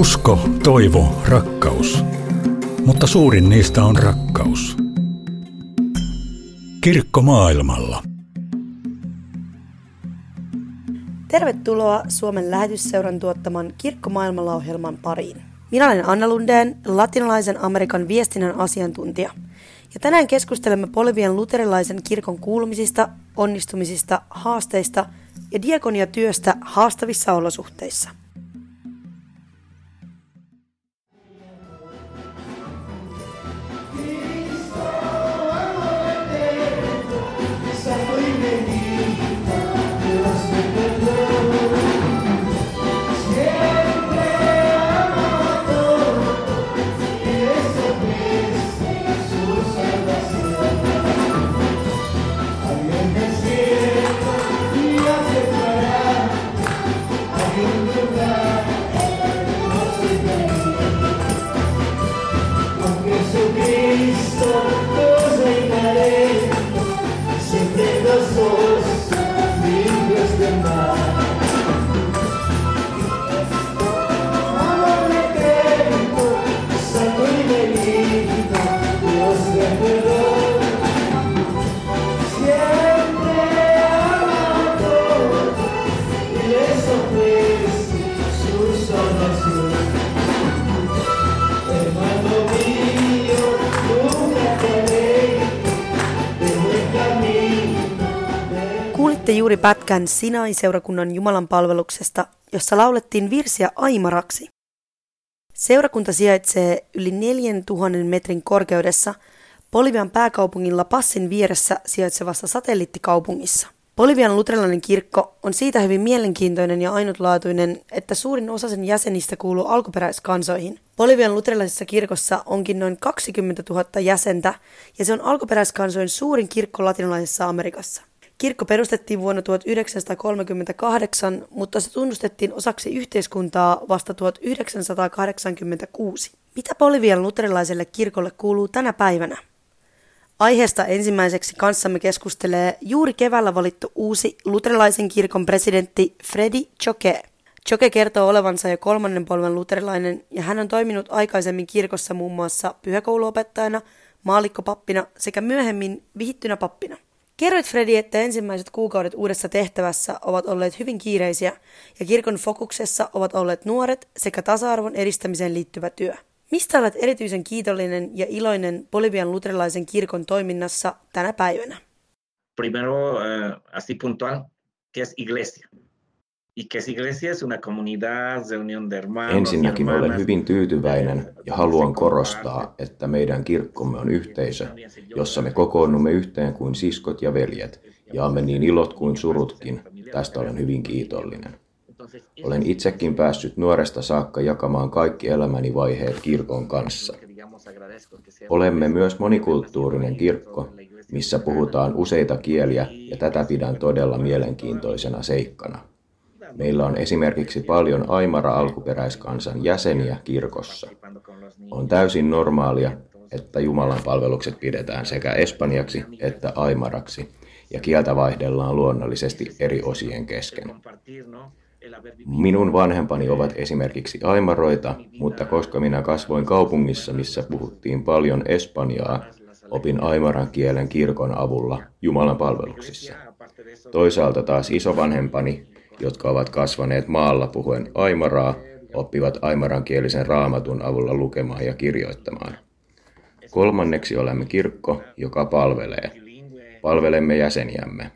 Usko, toivo, rakkaus. Mutta suurin niistä on rakkaus. Kirkko maailmalla. Tervetuloa Suomen lähetysseuran tuottaman Kirkko maailmalla ohjelman pariin. Minä olen Anna Lundeen, latinalaisen Amerikan viestinnän asiantuntija. Ja tänään keskustelemme Polivian luterilaisen kirkon kuulumisista, onnistumisista, haasteista ja diakoniatyöstä haastavissa olosuhteissa. Juuri pätkän Sinai-seurakunnan Jumalan palveluksesta, jossa laulettiin virsiä Aimaraksi. Seurakunta sijaitsee yli 4000 metrin korkeudessa Bolivian pääkaupungilla Passin vieressä sijaitsevassa satelliittikaupungissa. Bolivian luterilainen kirkko on siitä hyvin mielenkiintoinen ja ainutlaatuinen, että suurin osa sen jäsenistä kuuluu alkuperäiskansoihin. Bolivian luterilaisessa kirkossa onkin noin 20 000 jäsentä ja se on alkuperäiskansojen suurin kirkko latinalaisessa Amerikassa. Kirkko perustettiin vuonna 1938, mutta se tunnustettiin osaksi yhteiskuntaa vasta 1986. Mitä Bolivian luterilaiselle kirkolle kuuluu tänä päivänä? Aiheesta ensimmäiseksi kanssamme keskustelee juuri keväällä valittu uusi luterilaisen kirkon presidentti Freddy Choke. Choke kertoo olevansa jo kolmannen polven luterilainen ja hän on toiminut aikaisemmin kirkossa muun muassa pyhäkouluopettajana, maalikkopappina sekä myöhemmin vihittynä pappina. Kerroit Fredi, että ensimmäiset kuukaudet uudessa tehtävässä ovat olleet hyvin kiireisiä ja kirkon fokuksessa ovat olleet nuoret sekä tasa-arvon edistämiseen liittyvä työ. Mistä olet erityisen kiitollinen ja iloinen Bolivian luterilaisen kirkon toiminnassa tänä päivänä? Primero, uh, así puntual, ¿qué es iglesia? Ensinnäkin olen hyvin tyytyväinen ja haluan korostaa, että meidän kirkkomme on yhteisö, jossa me kokoonnumme yhteen kuin siskot ja veljet, jaamme niin ilot kuin surutkin. Tästä olen hyvin kiitollinen. Olen itsekin päässyt nuoresta saakka jakamaan kaikki elämäni vaiheet kirkon kanssa. Olemme myös monikulttuurinen kirkko, missä puhutaan useita kieliä ja tätä pidän todella mielenkiintoisena seikkana. Meillä on esimerkiksi paljon Aimara-alkuperäiskansan jäseniä kirkossa. On täysin normaalia, että Jumalan palvelukset pidetään sekä espanjaksi että aimaraksi, ja kieltä vaihdellaan luonnollisesti eri osien kesken. Minun vanhempani ovat esimerkiksi aimaroita, mutta koska minä kasvoin kaupungissa, missä puhuttiin paljon espanjaa, opin aimaran kielen kirkon avulla Jumalan palveluksissa. Toisaalta taas isovanhempani jotka ovat kasvaneet maalla puhuen aimaraa, oppivat aimarankielisen raamatun avulla lukemaan ja kirjoittamaan. Kolmanneksi olemme kirkko, joka palvelee. Palvelemme jäseniämme.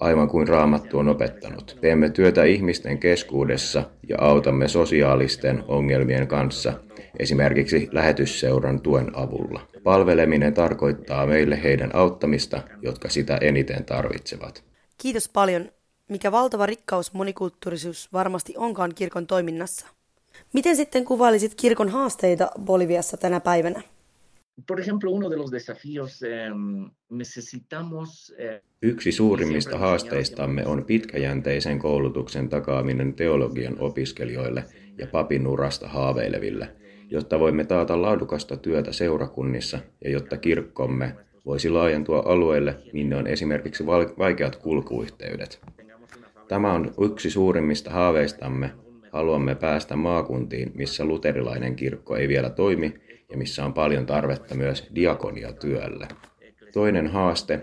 Aivan kuin raamattu on opettanut. Teemme työtä ihmisten keskuudessa ja autamme sosiaalisten ongelmien kanssa, esimerkiksi lähetysseuran tuen avulla. Palveleminen tarkoittaa meille heidän auttamista, jotka sitä eniten tarvitsevat. Kiitos paljon mikä valtava rikkaus monikulttuurisuus varmasti onkaan kirkon toiminnassa. Miten sitten kuvailisit kirkon haasteita Boliviassa tänä päivänä? Por ejemplo, uno de los desafíos necesitamos eh, Yksi suurimmista haasteistamme on pitkäjänteisen koulutuksen takaaminen teologian opiskelijoille ja papin urasta haaveileville, jotta voimme taata laadukasta työtä seurakunnissa ja jotta kirkkomme voisi laajentua alueille, minne on esimerkiksi vaikeat kulkuyhteydet. Tämä on yksi suurimmista haaveistamme, haluamme päästä maakuntiin, missä luterilainen kirkko ei vielä toimi ja missä on paljon tarvetta myös diakoniatyölle. Toinen haaste,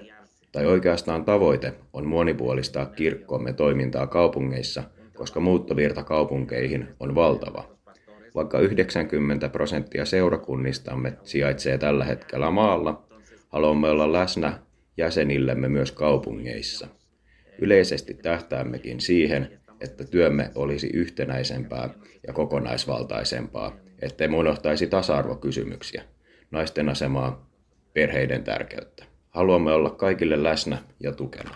tai oikeastaan tavoite, on monipuolistaa kirkkomme toimintaa kaupungeissa, koska muuttovirta kaupunkeihin on valtava. Vaikka 90 prosenttia seurakunnistamme sijaitsee tällä hetkellä maalla, haluamme olla läsnä jäsenillemme myös kaupungeissa. Yleisesti tähtäämmekin siihen, että työmme olisi yhtenäisempää ja kokonaisvaltaisempaa, ettei unohtaisi tasa-arvokysymyksiä, naisten asemaa, perheiden tärkeyttä. Haluamme olla kaikille läsnä ja tukena.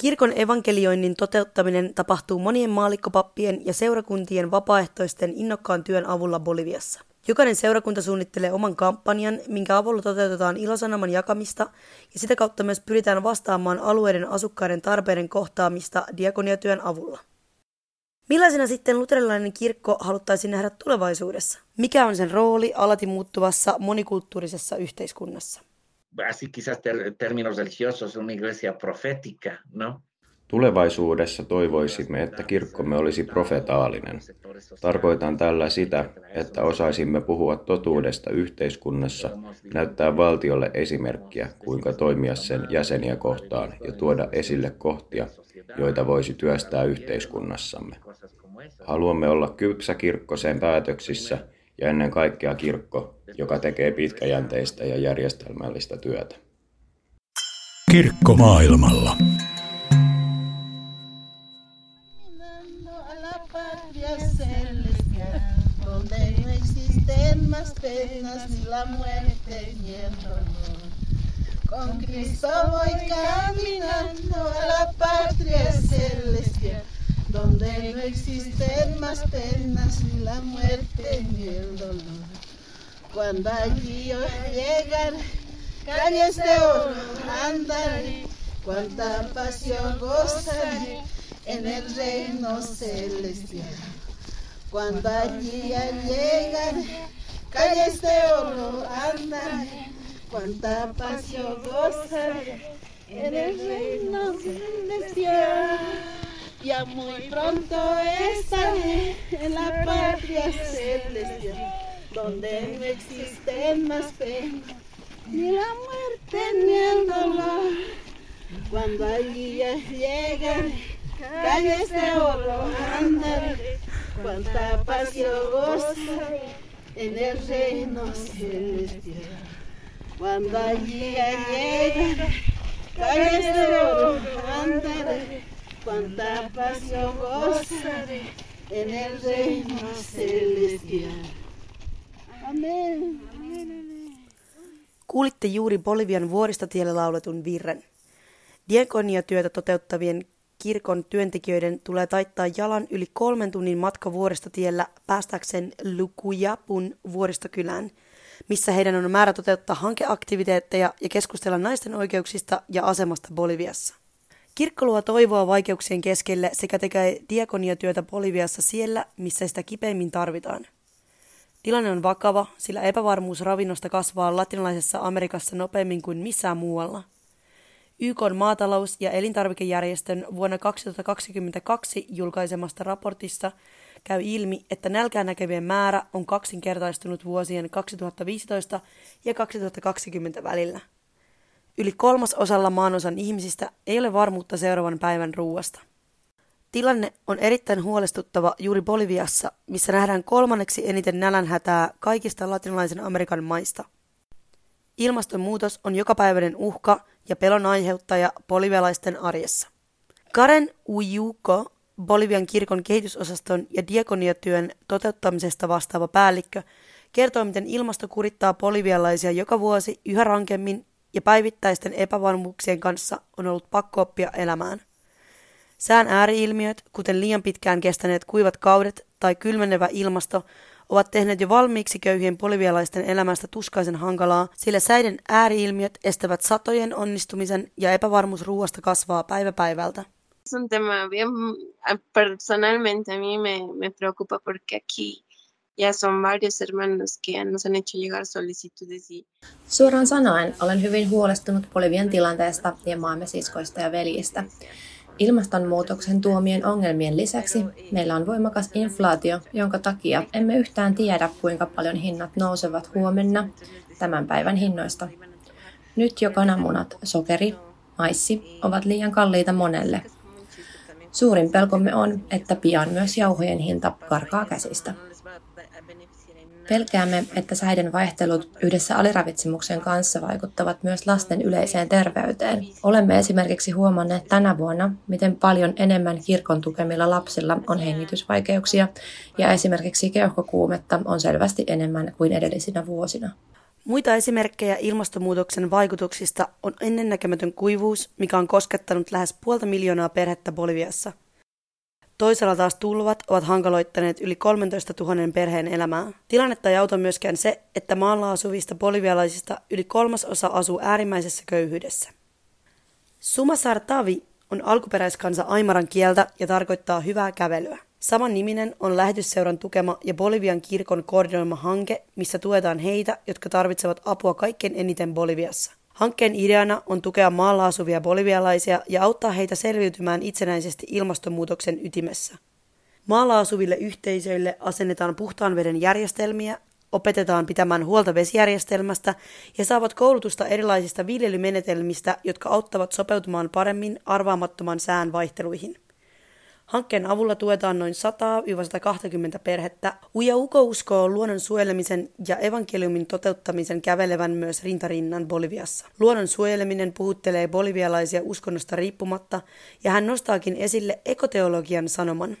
Kirkon evankelioinnin toteuttaminen tapahtuu monien maalikkopappien ja seurakuntien vapaaehtoisten innokkaan työn avulla Boliviassa. Jokainen seurakunta suunnittelee oman kampanjan, minkä avulla toteutetaan ilosanoman jakamista ja sitä kautta myös pyritään vastaamaan alueiden asukkaiden tarpeiden kohtaamista diakoniatyön avulla. Millaisena sitten luterilainen kirkko haluttaisiin nähdä tulevaisuudessa? Mikä on sen rooli alati muuttuvassa monikulttuurisessa yhteiskunnassa? Así quizás términos religiosos, una iglesia profética, ¿no? Tulevaisuudessa toivoisimme, että kirkkomme olisi profetaalinen. Tarkoitan tällä sitä, että osaisimme puhua totuudesta yhteiskunnassa, näyttää valtiolle esimerkkiä, kuinka toimia sen jäseniä kohtaan ja tuoda esille kohtia, joita voisi työstää yhteiskunnassamme. Haluamme olla kypsä kirkko sen päätöksissä ja ennen kaikkea kirkko, joka tekee pitkäjänteistä ja järjestelmällistä työtä. Kirkko maailmalla. Con Cristo voy caminando a la patria celestial, donde no existen más penas ni la muerte ni el dolor. Cuando allí yo llegar, calles de oro andaré, cuánta pasión gozaré en el reino celestial. Cuando allí llegar, calles de oro andaré, cuánta pasión gozaré en el reino celestial. Ya muy pronto estaré en la patria celestial, donde no existen más penas, ni la muerte ni el dolor. Cuando allí llegaré, calles de oro andaré, cuánta pasión gozaré en el reino celestial. Cuando allí llegaré, calles de oro andaré, cuánta pasión gozaré en el reino celestial. Amén. Kuulitte juuri Bolivian vuoristotiellä lauletun virren. Diakoniatyötä toteuttavien kirkon työntekijöiden tulee taittaa jalan yli kolmen tunnin matka vuoristotiellä päästäkseen Lukujapun vuoristokylään, missä heidän on määrä toteuttaa hankeaktiviteetteja ja keskustella naisten oikeuksista ja asemasta Boliviassa. Kirkko luo toivoa vaikeuksien keskelle sekä tekee diakoniatyötä Boliviassa siellä, missä sitä kipeimmin tarvitaan. Tilanne on vakava, sillä epävarmuus ravinnosta kasvaa latinalaisessa Amerikassa nopeammin kuin missään muualla. YK maatalous- ja elintarvikejärjestön vuonna 2022 julkaisemasta raportissa käy ilmi, että nälkää näkevien määrä on kaksinkertaistunut vuosien 2015 ja 2020 välillä. Yli kolmasosalla maanosan ihmisistä ei ole varmuutta seuraavan päivän ruuasta. Tilanne on erittäin huolestuttava juuri Boliviassa, missä nähdään kolmanneksi eniten nälänhätää kaikista latinalaisen Amerikan maista. Ilmastonmuutos on jokapäiväinen uhka ja pelon aiheuttaja bolivialaisten arjessa. Karen Uyuko, Bolivian kirkon kehitysosaston ja diakoniatyön toteuttamisesta vastaava päällikkö, kertoo, miten ilmasto kurittaa bolivialaisia joka vuosi yhä rankemmin ja päivittäisten epävarmuuksien kanssa on ollut pakko oppia elämään. Sään ääriilmiöt, kuten liian pitkään kestäneet kuivat kaudet tai kylmenevä ilmasto, ovat tehneet jo valmiiksi köyhien bolivialaisten elämästä tuskaisen hankalaa, sillä säiden ääriilmiöt estävät satojen onnistumisen ja epävarmuus ruoasta kasvaa päivä päivältä. Es un tema bien, personalmente a mí me, me preocupa porque aquí ya son varios hermanos que nos han hecho llegar solicitudes y Suoraan sanoen olen hyvin huolestunut Bolivian tilanteesta ja maamme siskoista ja veljistä. Ilmastonmuutoksen tuomien ongelmien lisäksi meillä on voimakas inflaatio, jonka takia emme yhtään tiedä, kuinka paljon hinnat nousevat huomenna tämän päivän hinnoista. Nyt jo kananmunat, sokeri, maissi ovat liian kalliita monelle. Suurin pelkomme on, että pian myös jauhojen hinta karkaa käsistä. Pelkäämme, että säiden vaihtelut yhdessä aliravitsemuksen kanssa vaikuttavat myös lasten yleiseen terveyteen. Olemme esimerkiksi huomanneet tänä vuonna, miten paljon enemmän kirkon tukemilla lapsilla on hengitysvaikeuksia ja esimerkiksi keuhkokuumetta on selvästi enemmän kuin edellisinä vuosina. Muita esimerkkejä ilmastonmuutoksen vaikutuksista on ennennäkemätön kuivuus, mikä on koskettanut lähes puolta miljoonaa perhettä Boliviassa – Toisella taas tulvat ovat hankaloittaneet yli 13 000 perheen elämää. Tilannetta ei auta myöskään se, että maalla asuvista bolivialaisista yli kolmasosa asuu äärimmäisessä köyhyydessä. Sumasar Tavi on alkuperäiskansa Aimaran kieltä ja tarkoittaa hyvää kävelyä. Saman niminen on lähetysseuran tukema ja Bolivian kirkon koordinoima hanke, missä tuetaan heitä, jotka tarvitsevat apua kaikkein eniten Boliviassa. Hankkeen ideana on tukea maalla asuvia bolivialaisia ja auttaa heitä selviytymään itsenäisesti ilmastonmuutoksen ytimessä. Maalla asuville yhteisöille asennetaan puhtaan veden järjestelmiä, opetetaan pitämään huolta vesijärjestelmästä ja saavat koulutusta erilaisista viljelymenetelmistä, jotka auttavat sopeutumaan paremmin arvaamattoman sään vaihteluihin. Hankkeen avulla tuetaan noin 100-120 perhettä. Uja Uko uskoo luonnon suojelemisen ja evankeliumin toteuttamisen kävelevän myös rintarinnan Boliviassa. Luonnon suojeleminen puhuttelee bolivialaisia uskonnosta riippumatta ja hän nostaakin esille ekoteologian sanoman.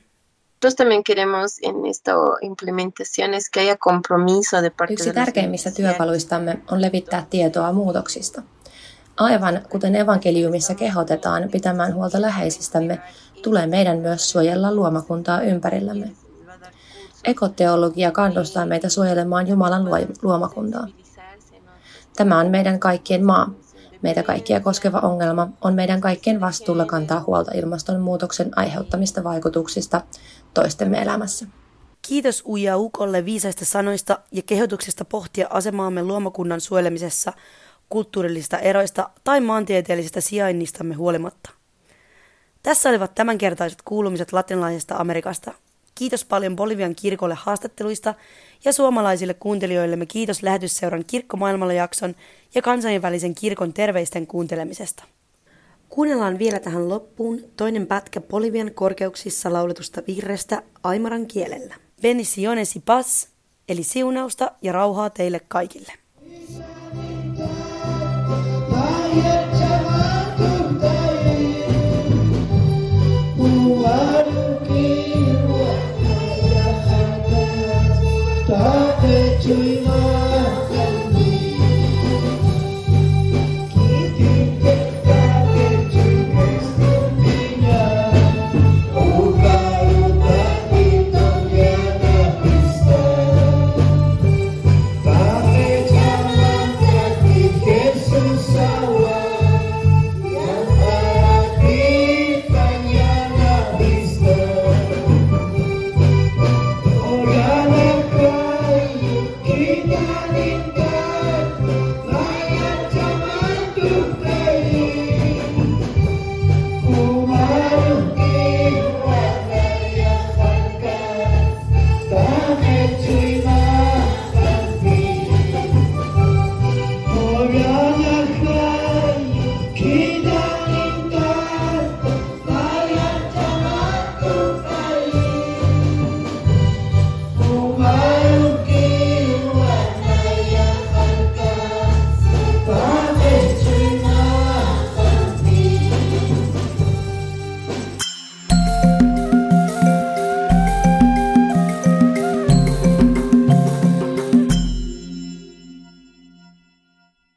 Yksi tärkeimmistä työkaluistamme on levittää tietoa muutoksista. Aivan kuten evankeliumissa kehotetaan pitämään huolta läheisistämme, tulee meidän myös suojella luomakuntaa ympärillämme. Ekoteologia kannustaa meitä suojelemaan Jumalan luomakuntaa. Tämä on meidän kaikkien maa. Meitä kaikkia koskeva ongelma on meidän kaikkien vastuulla kantaa huolta ilmastonmuutoksen aiheuttamista vaikutuksista toistemme elämässä. Kiitos Uija Ukolle viisaista sanoista ja kehotuksesta pohtia asemaamme luomakunnan suojelemisessa kulttuurillisista eroista tai maantieteellisestä sijainnistamme huolimatta. Tässä olivat tämänkertaiset kuulumiset latinalaisesta Amerikasta. Kiitos paljon Bolivian kirkolle haastatteluista ja suomalaisille kuuntelijoillemme kiitos lähetysseuran Kirkkomaailmalla jakson ja kansainvälisen kirkon terveisten kuuntelemisesta. Kuunnellaan vielä tähän loppuun toinen pätkä Bolivian korkeuksissa lauletusta virrestä Aimaran kielellä. Bendiciones y paz, eli siunausta ja rauhaa teille kaikille. Tuhan